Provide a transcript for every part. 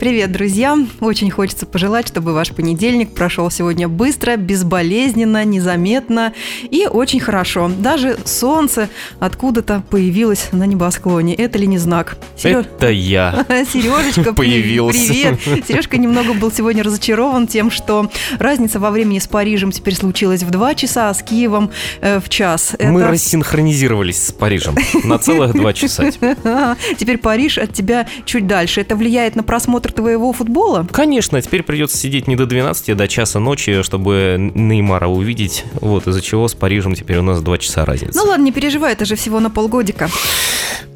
Привет, друзья! Очень хочется пожелать, чтобы ваш понедельник прошел сегодня быстро, безболезненно, незаметно и очень хорошо. Даже солнце откуда-то появилось на небосклоне. Это ли не знак? Сереж... Это я. Сережечка появился. Привет. Сережка немного был сегодня разочарован тем, что разница во времени с Парижем теперь случилась в два часа, а с Киевом э, в час. Это... Мы рассинхронизировались с Парижем на целых два часа. Теперь Париж от тебя чуть дальше. Это влияет на просмотр просмотр твоего футбола? Конечно, теперь придется сидеть не до 12, а до часа ночи, чтобы Неймара увидеть, вот из-за чего с Парижем теперь у нас 2 часа разница. Ну ладно, не переживай, это же всего на полгодика.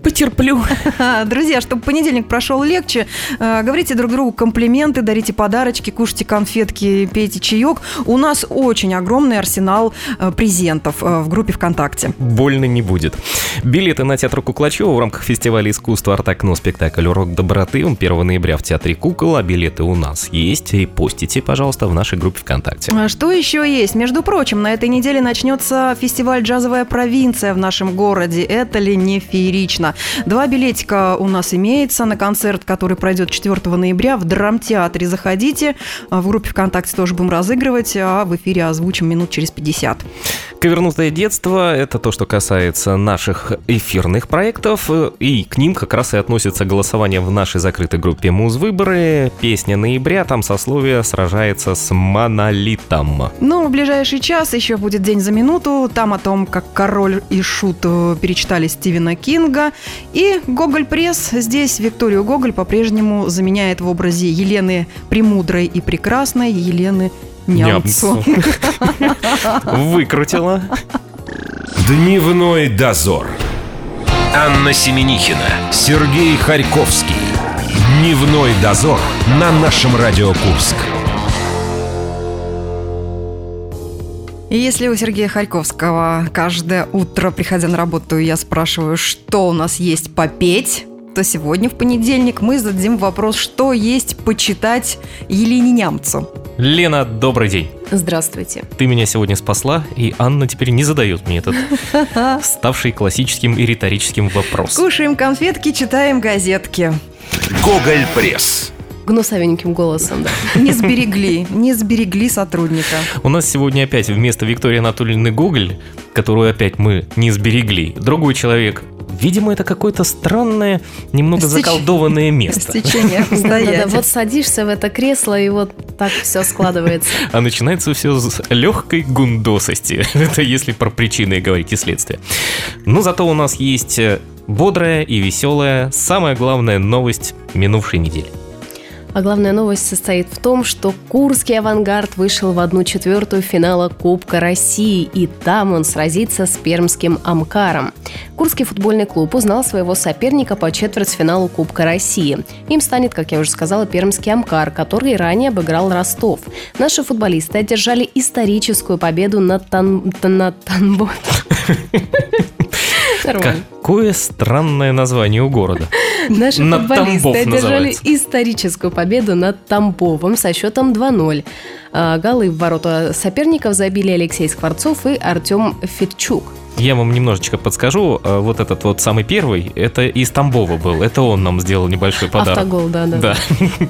Потерплю. Друзья, чтобы понедельник прошел легче, э, говорите друг другу комплименты, дарите подарочки, кушайте конфетки, пейте чаек. У нас очень огромный арсенал э, презентов э, в группе ВКонтакте. Больно не будет. Билеты на театр Куклачева в рамках фестиваля искусства «Артакно» спектакль «Урок доброты» 1 ноября в Театре Кукол, а билеты у нас есть. Репостите, пожалуйста, в нашей группе ВКонтакте. А что еще есть? Между прочим, на этой неделе начнется фестиваль «Джазовая провинция» в нашем городе. Это ли не феерично? Два билетика у нас имеется на концерт, который пройдет 4 ноября в Драмтеатре. Заходите. А, в группе ВКонтакте тоже будем разыгрывать, а в эфире озвучим минут через 50. Ковернутое детство – это то, что касается наших эфирных проектов, и к ним как раз и относится голосование в нашей закрытой группе «Муз-выборы». Песня ноября, там сословие сражается с монолитом. Ну, в ближайший час еще будет «День за минуту», там о том, как король и шут э, перечитали Стивена Кинга, и Гоголь Пресс. Здесь Викторию Гоголь по-прежнему заменяет в образе Елены Премудрой и Прекрасной Елены Нямцу. Выкрутила. Дневной дозор. Анна Семенихина, Сергей Харьковский. Дневной дозор на нашем Радио Курск. И если у Сергея Харьковского каждое утро, приходя на работу, я спрашиваю, что у нас есть попеть, то сегодня, в понедельник, мы зададим вопрос, что есть почитать Елене Нямцу. Лена, добрый день. Здравствуйте. Ты меня сегодня спасла, и Анна теперь не задает мне этот ставший классическим и риторическим вопрос. Кушаем конфетки, читаем газетки. Гоголь Пресс гнусовеньким голосом, да. Не сберегли, не сберегли сотрудника. У нас сегодня опять вместо Виктории Анатольевны Гоголь, которую опять мы не сберегли, другой человек Видимо, это какое-то странное, немного Стеч... заколдованное место. Стечение обстоятельств. Вот садишься в это кресло, и вот так все складывается. А начинается все с легкой гундосости. Это если про причины говорить и следствие. Но зато у нас есть бодрая и веселая, самая главная новость минувшей недели. А главная новость состоит в том, что Курский «Авангард» вышел в одну четвертую финала Кубка России, и там он сразится с пермским «Амкаром». Курский футбольный клуб узнал своего соперника по четвертьфиналу Кубка России. Им станет, как я уже сказала, пермский «Амкар», который ранее обыграл Ростов. Наши футболисты одержали историческую победу над, тан... над Танбо... Какое странное название у города. Наши над футболисты Тамбов одержали называется. историческую победу над Тамбовым со счетом 2-0. А, голы в ворота соперников забили Алексей Скворцов и Артем Федчук. Я вам немножечко подскажу. А, вот этот вот самый первый, это из Тамбова был. Это он нам сделал небольшой подарок. Автогол, да, да. Да.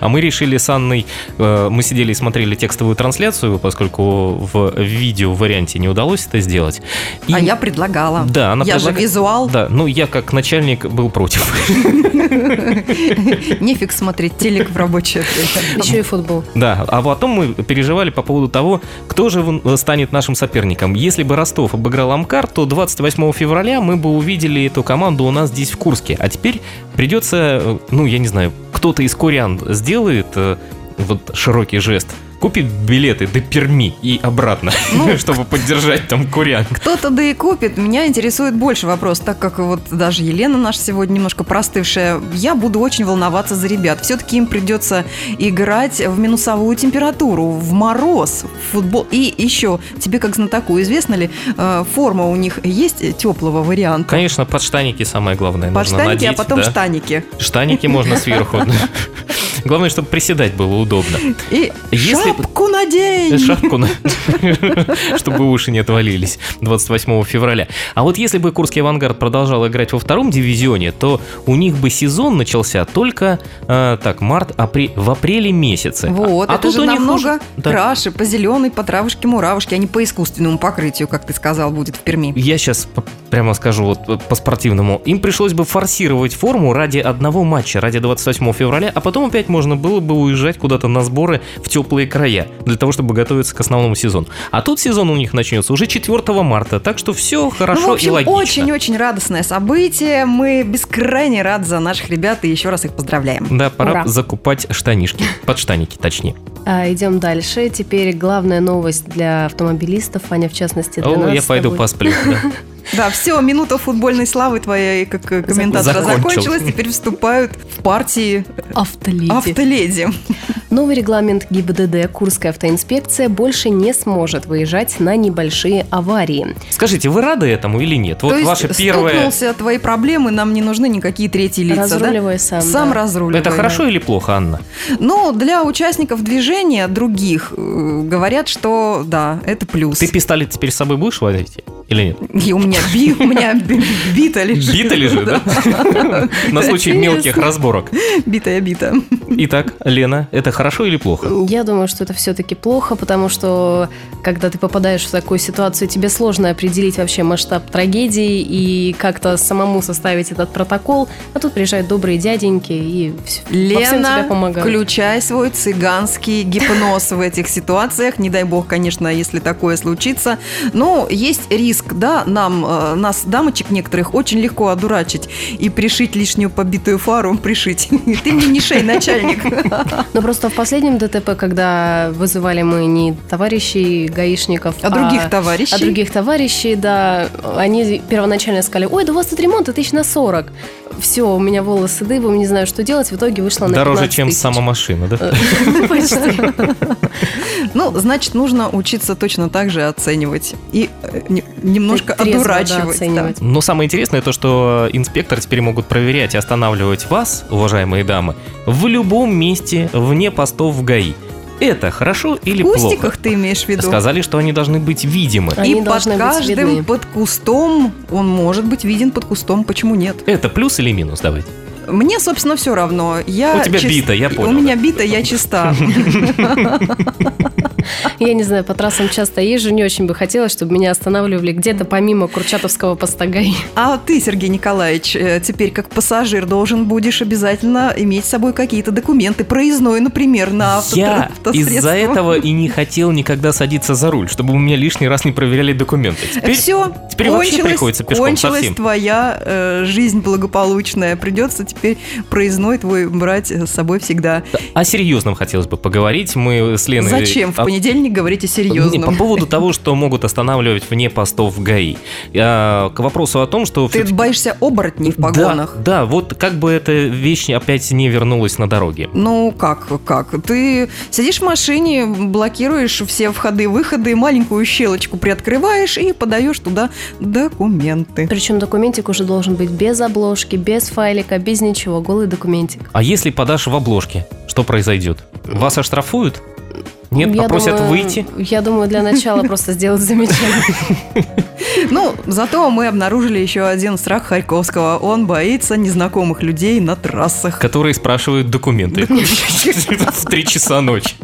А мы решили с Анной, э, мы сидели и смотрели текстовую трансляцию, поскольку в видео варианте не удалось это сделать. И... А я предлагала. Да, она Я предлаг... же визуал. Да, ну я как начальник был против. Нефиг смотреть телек в рабочее время. Еще и футбол. Да, а потом мы переживали по поводу того, кто же станет нашим соперником. Если бы Ростов обыграл Амкар, то 28 февраля мы бы увидели эту команду у нас здесь в Курске. А теперь придется, э, ну я не знаю, кто-то из курян сделает э, вот широкий жест – купит билеты до Перми и обратно, ну, чтобы поддержать там курян. Кто-то да и купит. Меня интересует больше вопрос, так как вот даже Елена наша сегодня немножко простывшая. Я буду очень волноваться за ребят. Все-таки им придется играть в минусовую температуру, в мороз, в футбол. И еще, тебе как знатоку, известно ли, э, форма у них есть теплого варианта? Конечно, под штаники самое главное. Под штаники, а надеть, а потом да. штаники. Штаники можно сверху. Главное, чтобы приседать было удобно. И Если- шапку надень! Шапку, чтобы уши не отвалились 28 февраля. А вот если бы Курский авангард продолжал играть во втором дивизионе, то у них бы сезон начался только э, так март, апрель, в апреле месяце. Вот, а это тут же у них намного уже- да. краше, по зеленой, по травушке, муравушке, а не по искусственному покрытию, как ты сказал, будет в Перми. Я сейчас прямо скажу вот э, по-спортивному. Им пришлось бы форсировать форму ради одного матча, ради 28 февраля, а потом опять можно было бы уезжать куда-то на сборы в теплые края, для того, чтобы готовиться к основному сезону. А тут сезон у них начнется уже 4 марта, так что все хорошо ну, в общем, и логично. очень-очень радостное событие. Мы бескрайне рады за наших ребят и еще раз их поздравляем. Да, пора Ура. закупать штанишки, подштаники точнее. А, идем дальше. Теперь главная новость для автомобилистов, Аня, в частности, для О, нас я пойду тобой. посплю. да. Да, все, минута футбольной славы твоей как э, комментатора Закончилась. закончилась. Теперь вступают в партии Автоледи. автоледи. Новый регламент ГИБДД Курская автоинспекция больше не сможет выезжать на небольшие аварии. Скажите, вы рады этому или нет? Вот То есть ваше первое... стукнулся твои проблемы, нам не нужны никакие третьи лица, да? Разруливай сам. Сам да. разруливай. Это да. хорошо или плохо, Анна? Ну, для участников движения других э, говорят, что да, это плюс. Ты пистолет теперь с собой будешь возить или нет? И у меня би, у меня би- бита лежит. Бита лежит, да? На случай мелких разборок. Битая бита. Итак, Лена, это хорошо или плохо? Я думаю, что это все-таки плохо, потому что когда ты попадаешь в такую ситуацию, тебе сложно определить вообще масштаб трагедии и как-то самому составить этот протокол. А тут приезжают добрые дяденьки и Лена, помогают. включай свой цыганский гипноз в этих ситуациях. Не дай бог, конечно, если такое случится. Но есть риск, да, нам, э, нас, дамочек некоторых, очень легко одурачить и пришить лишнюю побитую фару, пришить. Ты мне не шей, начальник. Но просто в последнем ДТП, когда вызывали мы не товарищей гаишников, А других товарищей. А других товарищей, да, они первоначально сказали, ой, да у вас тут ремонт, тысяч на 40. Все, у меня волосы дыбом, не знаю, что делать. В итоге вышла на Дороже, 15 чем тысяч. сама машина, да? Почти. Ну, значит, нужно учиться точно так же оценивать и э, не- немножко одурачивать. Но самое интересное то, что инспекторы теперь могут проверять и останавливать вас, уважаемые дамы, в любом месте вне постов в ГАИ. Это хорошо или В плохо? кустиках ты имеешь в виду? Сказали, что они должны быть видимы. Они И под каждым видны. под кустом он может быть виден под кустом, почему нет? Это плюс или минус? Давайте. Мне, собственно, все равно. Я У тебя чис- бита, я понял, У меня бита, я чиста. Я не знаю, по трассам часто езжу, не очень бы хотелось, чтобы меня останавливали где-то помимо Курчатовского поста ГАИ. А ты, Сергей Николаевич, э, теперь как пассажир должен будешь обязательно иметь с собой какие-то документы, проездной, например, на авто- Я из-за этого и не хотел никогда садиться за руль, чтобы у меня лишний раз не проверяли документы. Теперь Все, теперь вообще приходится пешком кончилась совсем. твоя э, жизнь благополучная. Придется теперь проездной твой брать с собой всегда. о серьезном хотелось бы поговорить. Мы с Леной... Зачем в понедельник говорить о Не, серьезном? По поводу того, что могут останавливать вне постов ГАИ. А, К вопросу о том, что... Ты боишься оборотней в погонах? Да, да, вот как бы эта вещь опять не вернулась на дороге. Ну, как, как? Ты сидишь в машине, блокируешь все входы-выходы, маленькую щелочку приоткрываешь и подаешь туда документы. Причем документик уже должен быть без обложки, без файлика, без ничего, голый документик. А если подашь в обложке, что произойдет? Вас оштрафуют? Нет, Я попросят думаю- выйти? Я думаю, для начала просто сделать замечание. Ну, зато мы обнаружили еще один страх Харьковского. Он боится незнакомых людей на трассах. Которые спрашивают документы в 3 часа ночи.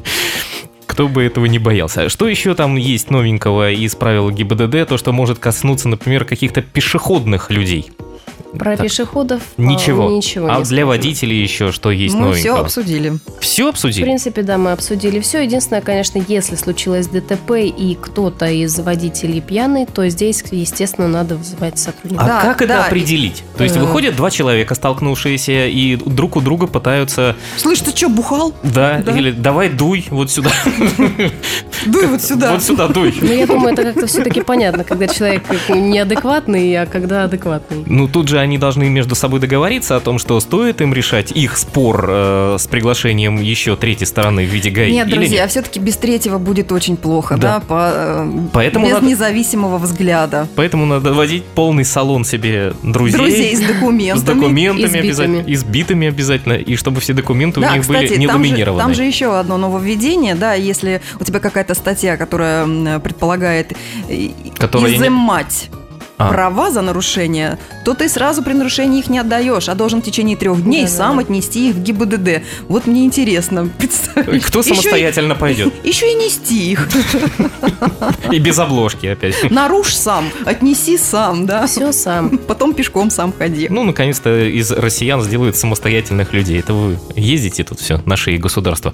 Кто бы этого не боялся. Что еще там есть новенького из правил ГИБДД? То, что может коснуться, например, каких-то пешеходных людей. Про Так, пешеходов а, Ничего. ничего а не для водителей еще что есть Мы все новенького? обсудили. Все В обсудили? принципе, да, мы обсудили все. Единственное, конечно, если случилось ДТП и кто-то из водителей пьяный, то здесь, естественно, надо вызывать сотрудника. А Да, как это да. определить? То есть Э. выходят два человека, столкнувшиеся, и друг у друга пытаются, Слышь, ты что, бухал? да, Да. или давай дуй вот сюда, Дуй вот сюда. вот сюда дуй. Ну, я думаю, это как-то все-таки понятно, когда человек неадекватный, а когда адекватный. Ну тут же же они должны между собой договориться о том, что стоит им решать их спор э, с приглашением еще третьей стороны в виде ГАИ. Нет, друзья, нет? все-таки без третьего будет очень плохо, Да. да, по, э, Поэтому без надо- независимого взгляда. Поэтому надо водить полный салон себе друзей. Друзей с документами. С документами Избитыми. обязательно. Избитыми обязательно. И чтобы все документы у Да, них кстати, были не там же, ламинированы. там же еще одно нововведение, да, если у тебя какая-то статья, которая предполагает э, Которая не- изымать А. права за нарушение, то ты сразу при нарушении их не отдаешь, а должен в течение трех дней Да-да-да. сам отнести их в ГИБДД. Вот мне интересно представить. Кто Еще и- самостоятельно пойдет? Еще и нести их. И без обложки опять. Нарушь сам, отнеси сам, да. Все сам. Потом пешком сам ходи. Ну, наконец-то из россиян сделают самостоятельных людей. Это вы ездите тут все, на шее государства.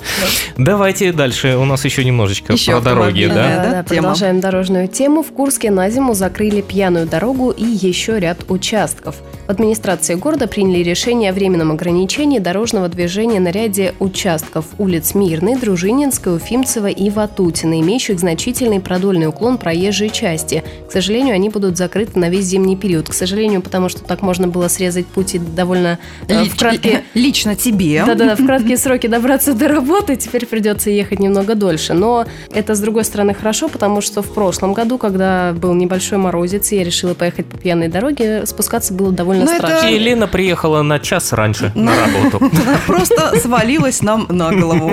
Давайте дальше. У нас еще немножечко Еще про дороги, да? да, Да, тема? продолжаем дорожную тему. В Курске на зиму закрыли пьяную дорогу и еще ряд участков. В администрации города приняли решение о временном ограничении дорожного движения на ряде участков улиц Мирной, Дружининской, Уфимцева и Ватутина, имеющих значительный продольный уклон проезжей части. К сожалению, они будут закрыты на весь зимний период. К сожалению, потому что так можно было срезать путь и довольно э, Лич- в краткие Лично тебе. да-да-да, в краткие сроки добраться до работы, теперь придется ехать немного дольше. Но это, с другой стороны, хорошо, потому что в прошлом году, когда был небольшой морозец, я решила поехать по пьяной дороге, спускаться было довольно Ну, это- страшно. И Елена приехала на час раньше на работу. Просто свалилась нам на голову.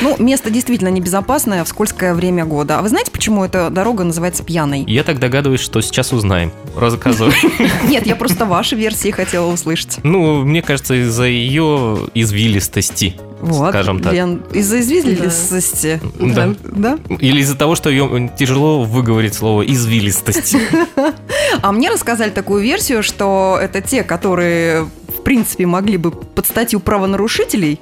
Ну, место действительно небезопасное в скользкое время года. А вы знаете, почему эта дорога называется пьяной? Я так догадываюсь, что сейчас узнаем. Рассказывай. Нет, я просто ваши версии хотела услышать. Ну, мне кажется, из-за ее извилистости, Вот, скажем так. Лен, из-за извилистости. Да. Да? Или из-за того, что ее тяжело выговорить слово извилистость. А мне рассказали такую версию, что это те, которые, в принципе, могли бы под статью правонарушителей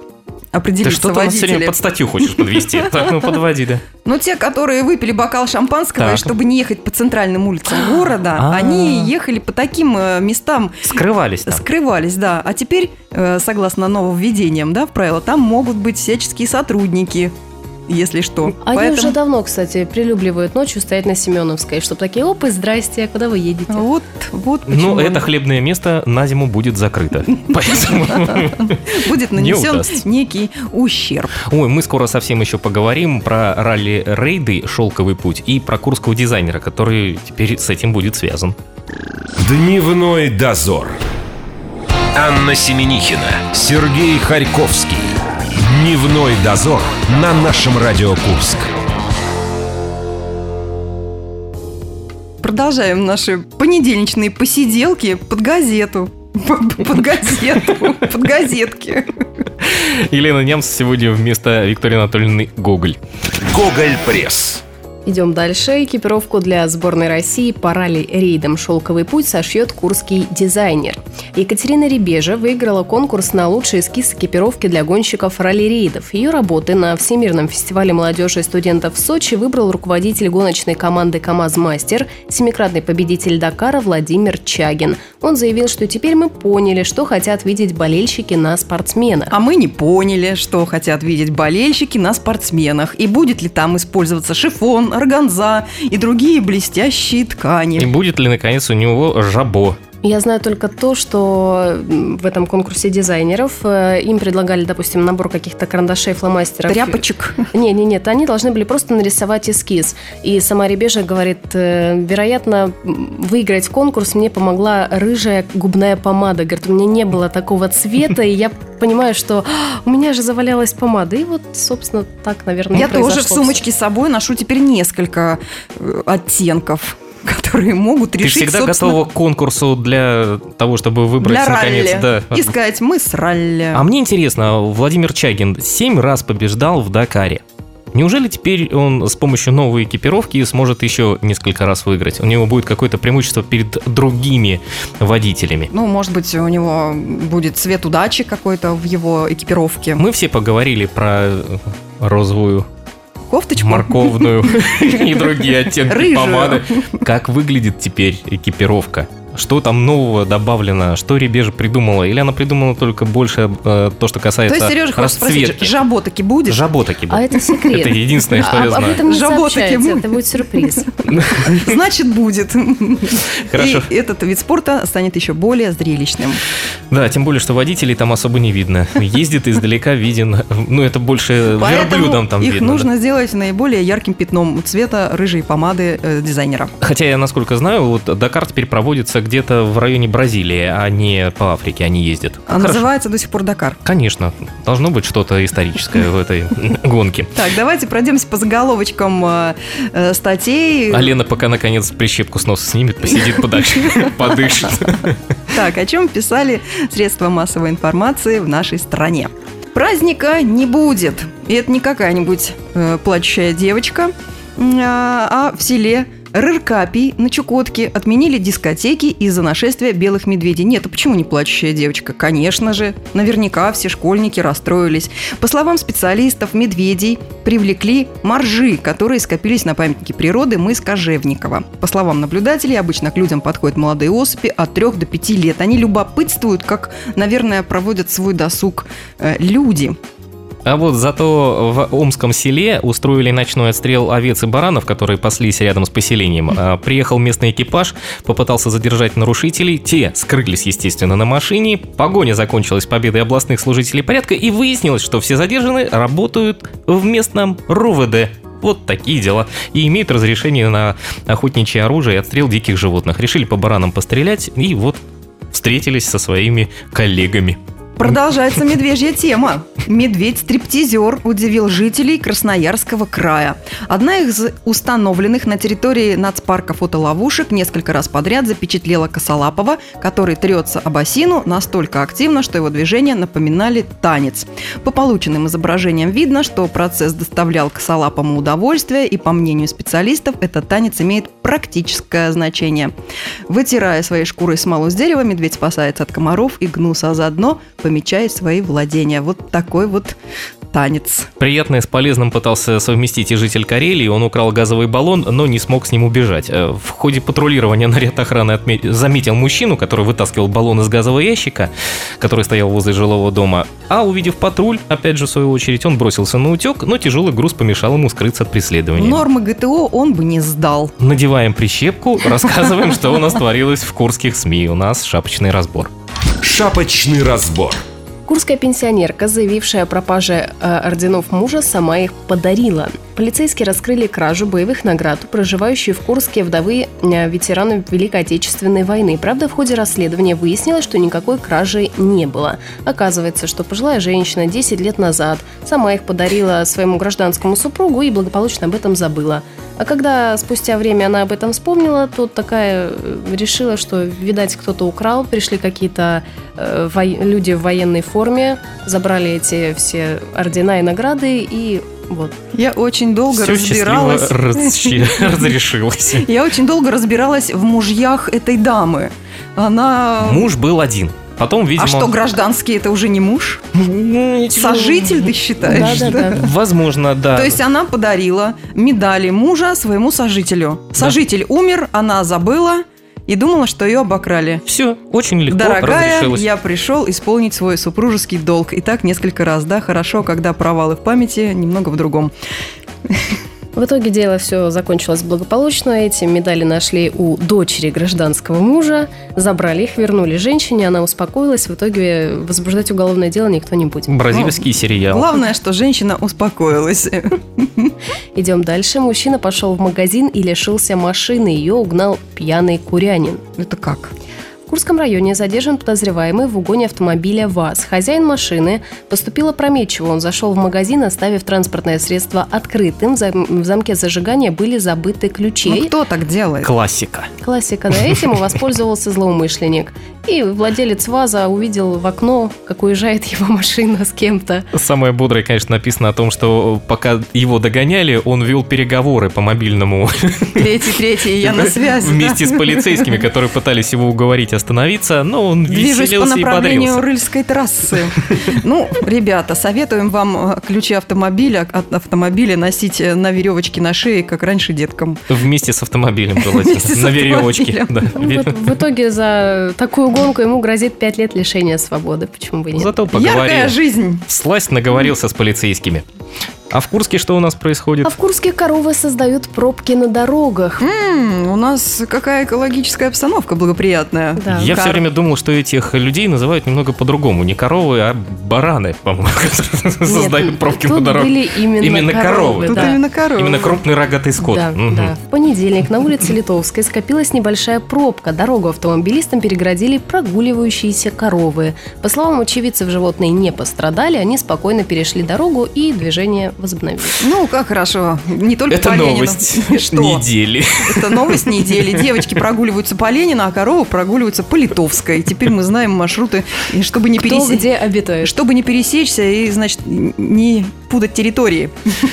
Ты определиться что-то нас сегодня водители. под статью хочешь подвести. Так, ну подводи, да. Ну, те, которые выпили бокал шампанского, Так. чтобы не ехать по центральным улицам города, А. они ехали по таким э, местам, Скрывались там. скрывались, да. А теперь, э, согласно нововведениям, да, в правила, там могут быть всяческие сотрудники, если что. Они Поэтому- уже давно, кстати, прилюбливают ночью стоять на Семеновской, чтобы такие, опа, здрасте, а куда вы едете? Вот, вот Ну, почему это хлебное место на зиму будет закрыто. Поэтому... будет не нанесен некий ущерб. Ой, мы скоро совсем еще поговорим про ралли-рейды «Шелковый путь» и про курского дизайнера, который теперь с этим будет связан. Дневной дозор. Анна Семенихина, Сергей Харьковский. Дневной дозор на нашем Радио Курск. Продолжаем наши понедельничные посиделки под газету. Под газету, под газетки. Елена Немц сегодня вместо Виктории Анатольевны Гоголь. Гоголь Пресс. Идем дальше. Экипировку для сборной России по ралли-рейдам «Шелковый путь» сошьет курский дизайнер. Екатерина Ребежа выиграла конкурс на лучший эскиз экипировки для гонщиков ралли-рейдов. Ее работы на Всемирном фестивале молодежи и студентов в Сочи выбрал руководитель гоночной команды «КамАЗ-мастер», семикратный победитель Дакара Владимир Чагин. Он заявил, что теперь мы поняли, что хотят видеть болельщики на спортсменах. А мы не поняли, что хотят видеть болельщики на спортсменах. И будет ли там использоваться шифон, органза и другие блестящие И ткани. будет ли, наконец, у него жабо? Я знаю только то, что в этом конкурсе дизайнеров э, им предлагали, допустим, набор каких-то карандашей, фломастеров. Тряпочек. Не, не, нет, они должны были просто нарисовать эскиз. И сама Ребежа говорит, э, вероятно, выиграть конкурс мне помогла рыжая губная помада. Говорит, у меня не было такого цвета, и я понимаю, что «А, у меня же завалялась помада. И вот, собственно, так, наверное, Я тоже в сумочке с собой ношу теперь несколько э, оттенков, которые могут Ты решить, всегда собственно, готова к конкурсу для того, чтобы выбрать, для наконец, ралли. да. И сказать, мы с ралли. А мне интересно, Владимир Чагин семь раз побеждал в Дакаре. Неужели теперь он с помощью новой экипировки сможет еще несколько раз выиграть? У него будет какое-то преимущество перед другими водителями. Ну, может быть, у него будет цвет удачи какой-то в его экипировке. Мы все поговорили про розовую, Кофточку? морковную и другие оттенки помады. Как выглядит теперь экипировка? Что там нового добавлено, что Ребежа придумала, или она придумала только больше э, то, что То касается есть, Сережа, хочешь спросить, расцветки. жабо таки будет? Жабо таки А это секрет. Это единственное, что А- я Об знаю. этом не сообщается, будет. это будет сюрприз. Значит, будет. Хорошо. И этот вид спорта станет еще более зрелищным. Да, тем более, что водителей там особо не видно. Ездит издалека виден, ну это больше Поэтому верблюдам там их видно. да. нужно сделать наиболее ярким пятном цвета рыжей помады э, дизайнера. Хотя я, насколько знаю, вот Дакар теперь проводится где-то в районе Бразилии, а не по Африке они ездят. А Хорошо. называется до сих пор Дакар. Конечно, должно быть что-то историческое в этой гонке. Так, давайте пройдемся по заголовочкам э, э, статей. А Лена пока наконец прищепку с носа снимет, посидит подальше, подышит. Так, о чем писали средства массовой информации в нашей стране? Праздника не будет. И это не какая-нибудь э, плачущая девочка, а, а в селе Рыркапий на Чукотке отменили дискотеки из-за нашествия белых медведей. Нет, а почему не плачущая девочка? Конечно же, наверняка все школьники расстроились. По словам специалистов, медведей привлекли моржи, которые скопились на памятнике природы мыс Кожевникова. По словам наблюдателей, обычно к людям подходят молодые особи от 3 до 5 лет. Они любопытствуют, как, наверное, проводят свой досуг э, люди. А вот зато в Омском селе устроили ночной отстрел овец и баранов, которые паслись рядом с поселением. А, Приехал местный экипаж, попытался задержать нарушителей. Те скрылись, естественно, на машине. Погоня закончилась победой областных служителей порядка, и выяснилось, что все задержанные работают в местном РУВД. Вот такие дела. И имеют разрешение на охотничье оружие и отстрел диких животных. Решили по баранам пострелять, и вот встретились со своими коллегами. Продолжается медвежья тема. Медведь-стриптизер удивил жителей Красноярского края. Одна из установленных на территории нацпарка фотоловушек несколько раз подряд запечатлела Косолапова, который трется об осину настолько активно, что его движения напоминали танец. По полученным изображениям видно, что процесс доставлял Косолапому удовольствие, и, по мнению специалистов, этот танец имеет практическое значение. Вытирая своей шкурой смолу с дерева, медведь спасается от комаров и гнуса, а заодно помечает свои владения. Вот такой вот танец. Приятное с полезным пытался совместить и житель Карелии. Он украл газовый баллон, но не смог с ним убежать. Э, В ходе патрулирования наряд охраны отме- заметил мужчину, который вытаскивал баллон из газового ящика, который стоял возле жилого дома. А увидев патруль, опять же, в свою очередь, он бросился на утек, но тяжелый груз помешал ему скрыться от преследования. Нормы ГТО он бы не сдал. Надеваем прищепку, рассказываем, что у нас творилось в курских СМИ. У нас шапочный разбор. Шапочный разбор. Курская пенсионерка, заявившая о пропаже э, орденов мужа, сама их подарила. Полицейские раскрыли кражу боевых наград у проживающей в Курске вдовы э, ветеранов Великой Отечественной войны. Правда, в ходе расследования выяснилось, что никакой кражи не было. Оказывается, что пожилая женщина 10 лет назад сама их подарила своему гражданскому супругу и благополучно об этом забыла. А когда спустя время она об этом вспомнила, то такая э, решила, что, видать, кто-то украл, пришли какие-то э, вои- люди в военной форме, забрали эти все ордена и награды, и вот. Я очень долго Все разбиралась. разрешилось. Я очень долго разбиралась в мужьях этой дамы. Она... Муж был один. Потом, видимо... А что, гражданский это уже не муж? Ну, Сожитель, ты считаешь? Да-да-да. Возможно, да. То есть она подарила медали мужа своему сожителю. Сожитель умер, она забыла и думала, что ее обокрали. все очень легко Дорогая, разрешилось. я пришел исполнить свой супружеский долг. И так несколько раз, да, хорошо, когда провалы в памяти, немного в другом. В итоге дело все закончилось благополучно. Эти медали нашли у дочери гражданского мужа, забрали их, вернули женщине, она успокоилась. В итоге возбуждать уголовное дело никто не будет. Бразильский сериал. Главное, что женщина успокоилась. Идем дальше. Мужчина пошел в магазин и лишился машины. Ее угнал пьяный курянин. Это как? В Курском районе задержан подозреваемый в угоне автомобиля ВАЗ. Хозяин машины поступил опрометчиво. Он зашел в магазин, оставив транспортное средство открытым. В зам- В замке зажигания были забыты ключи. Ну кто так делает? Классика. Классика, да, этим и воспользовался злоумышленник. И владелец ВАЗа увидел в окно, как уезжает его машина с кем-то. Самое бодрое, конечно, написано о том, что пока его догоняли, он вел переговоры по мобильному. Третий, третий, я на связи. Вместе с полицейскими, которые пытались его уговорить остановиться, но он по веселился и направлению бодрился. Рыльской трассы. Ну, ребята, советуем вам э, ключи автомобиля от автомобиля носить э, на веревочке на шее, как раньше деткам. Вместе с автомобилем желательно, на веревочке. Ну, в итоге за такую гонку ему грозит 5 лет лишения свободы. Почему бы нет? Зато Яркая поговорил. жизнь. Сласть наговорился с полицейскими. А в Курске что у нас происходит? А в Курске коровы создают пробки на дорогах. М, у нас какая экологическая обстановка благоприятная. Да. Я все Кор- время думал, что этих людей называют немного по-другому. Не коровы, а бараны, по-моему, которые создают пробки на дорогах. были именно, Именно коровы. Тут да. именно коровы. Именно крупный рогатый скот. Да. В понедельник на улице Литовской скопилась небольшая пробка. Дорогу автомобилистам переградили прогуливающиеся коровы. По словам очевидцев, животные не пострадали, они спокойно перешли дорогу и движение возобновилось. Ну, как хорошо. Не только Это по Ленину. новость Что? недели. Это новость недели. Девочки прогуливаются по Ленина, а коровы прогуливаются по Литовской. Теперь мы знаем маршруты, и чтобы не Кто пересечь... где обитает? Чтобы не пересечься и, значит, не путать территории.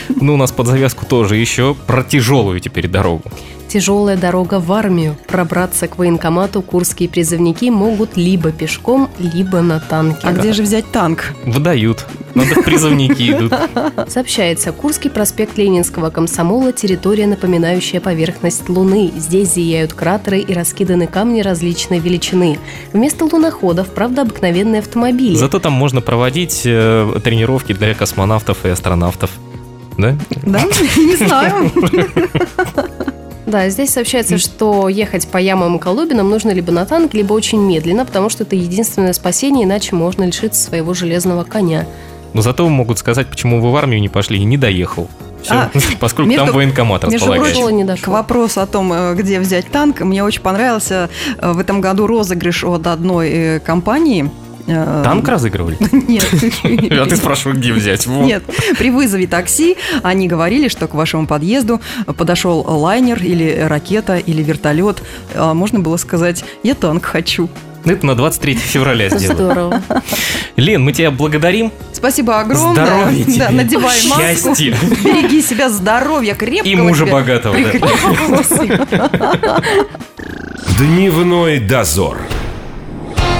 Ну, у нас под завязку тоже еще про тяжелую теперь дорогу. Тяжелая дорога в армию. Пробраться к военкомату курские призывники могут либо пешком, либо на танке. А где же взять танк? Выдают. Надо в призывники идут. Сообщается, Курский проспект Ленинского комсомола – территория, напоминающая поверхность Луны. Здесь зияют кратеры и раскиданы камни различной величины. Вместо луноходов, правда, обыкновенные автомобили. Зато там можно проводить э, тренировки для космонавтов и астронавтов. Да? Да? Не знаю. Да, здесь сообщается, что ехать по ямам и колубинам нужно либо на танк, либо очень медленно, потому что это единственное спасение, иначе можно лишиться своего железного коня. Но зато могут сказать, почему вы в армию не пошли и не доехал. Все, А, поскольку между- там военкомат располагается. К вопросу о том, э, где взять танк, мне очень понравился э, в этом году розыгрыш от одной э, компании. Э, Танк разыгрывали? Нет. А ты спрашиваешь, где взять? Нет, при вызове такси они говорили, что к вашему подъезду подошел лайнер или ракета или вертолет. А Можно было сказать, я танк хочу. Это на 23 февраля сделано. Здорово. Лен, мы тебя благодарим. Спасибо огромное. Здоровья тебе. Да, надевай маску. Счастья. Береги себя, здоровья, крепкого И мужа тебе. богатого. да. Дневной дозор.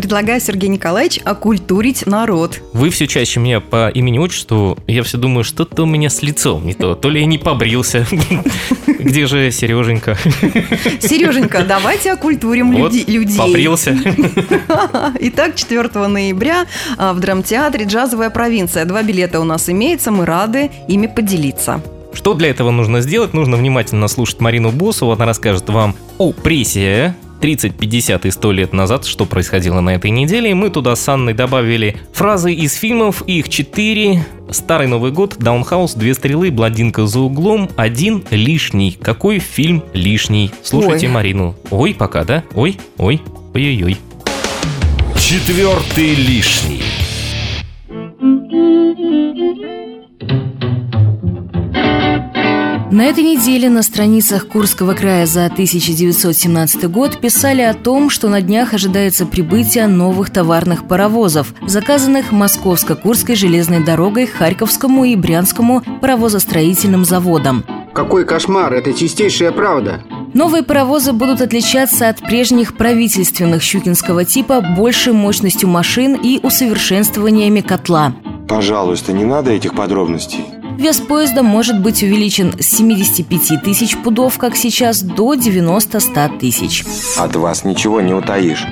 Предлагаю, Сергей Николаевич, окультурить народ. Вы все чаще меня по имени-отчеству, я все думаю, что-то у меня с лицом не то. То ли я не побрился. Где же Сереженька? Сереженька, давайте окультурим Вот, люди- людей. побрился. Итак, 4 ноября а, в драмтеатре «Джазовая провинция». Два билета у нас имеется, мы рады ими поделиться. Что для этого нужно сделать? Нужно внимательно слушать Марину Босову. Она расскажет вам о прессе 30, 50 и 100 лет назад, что происходило на этой неделе. И мы туда с Анной добавили фразы из фильмов, их четыре. Старый Новый год, Даунхаус, Две стрелы, Блондинка за углом, один лишний. Какой фильм лишний? Слушайте Ой. Марину. Ой, пока, да? Ой, ой, ой-ой-ой. Четвертый лишний. На этой неделе на страницах Курского края за 1917 год писали о том, что на днях ожидается прибытие новых товарных паровозов, заказанных Московско-Курской железной дорогой Харьковскому и Брянскому паровозостроительным заводам. Какой кошмар, это чистейшая правда. Новые паровозы будут отличаться от прежних правительственных щукинского типа большей мощностью машин и усовершенствованиями котла. Пожалуйста, не надо этих подробностей. Вес поезда может быть увеличен с 75 тысяч пудов, как сейчас, до 90-100 тысяч. От вас ничего не утаишь.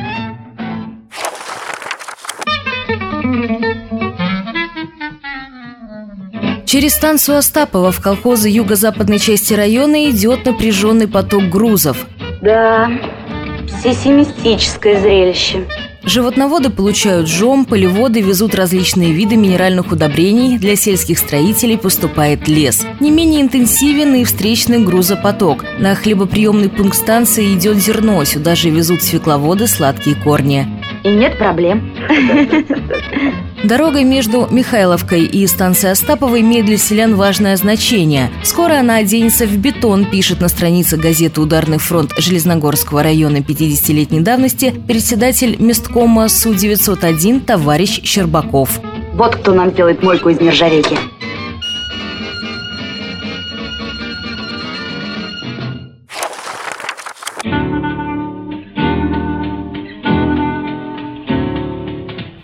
Через станцию Остапова в колхозы юго-западной части района идет напряженный поток грузов. Да, пессимистическое зрелище. Животноводы получают жом, полеводы везут различные виды минеральных удобрений, для сельских строителей поступает лес. Не менее интенсивен и встречный грузопоток. На хлебоприемный пункт станции идет зерно, сюда же везут свекловоды сладкие корни. И нет проблем. Дорога между Михайловкой и станцией Остапова имеет для селян важное значение. Скоро она оденется в бетон, пишет на странице газеты «Ударный фронт» Железногорского района 50-летней давности председатель месткома Су-901 товарищ Щербаков. Вот кто нам делает мойку из нержавейки.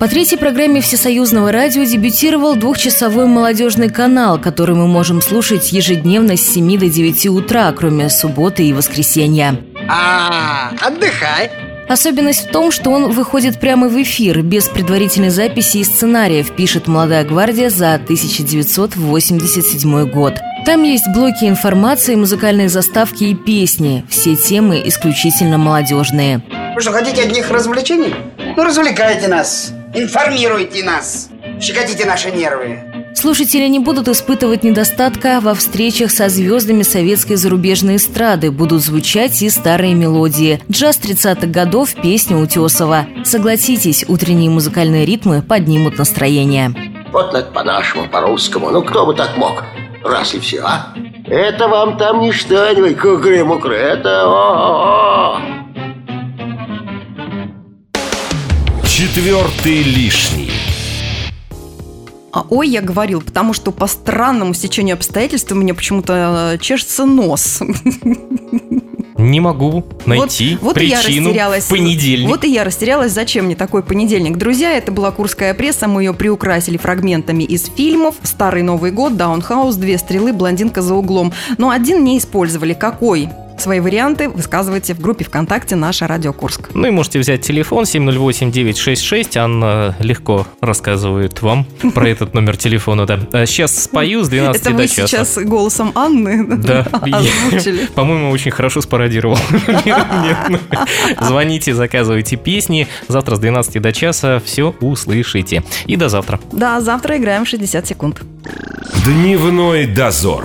По третьей программе Всесоюзного радио дебютировал двухчасовой молодежный канал, который мы можем слушать ежедневно с 7 до 9 утра, кроме субботы и воскресенья. А, отдыхай. Особенность в том, что он выходит прямо в эфир, без предварительной записи и сценариев, пишет «Молодая гвардия» за 1987 год. Там есть блоки информации, музыкальные заставки и песни. Все темы исключительно молодежные. Вы что, хотите одних развлечений? Ну, развлекайте нас. Информируйте нас! Щекотите наши нервы! Слушатели не будут испытывать недостатка во встречах со звездами советской зарубежной эстрады. Будут звучать и старые мелодии. Джаз 30-х годов, песня Утесова. Согласитесь, утренние музыкальные ритмы поднимут настроение. Вот это по-нашему, по-русскому. Ну, кто бы так мог? Раз и все, а? Это вам там не что-нибудь кукры-мукры. Это о, -о, -о. Четвертый лишний. А, ой, я говорил, потому что по странному стечению обстоятельств у меня почему-то э, чешется нос. Не могу найти вот, вот причину и я растерялась. понедельник. Вот и я растерялась, зачем мне такой понедельник. Друзья, это была Курская пресса, мы ее приукрасили фрагментами из фильмов. Старый Новый год, Даунхаус, Две стрелы, Блондинка за углом. Но один не использовали. Какой? Свои варианты высказывайте в группе ВКонтакте «Наша Радио Курск». Ну и можете взять телефон 708-966. Анна легко рассказывает вам про этот номер телефона. Да. А сейчас спою с 12 Это до часа. сейчас голосом Анны Да. озвучили. По-моему, очень хорошо спародировал. Звоните, заказывайте песни. Завтра с 12 до часа все услышите. И до завтра. Да, завтра играем 60 секунд. Дневной дозор.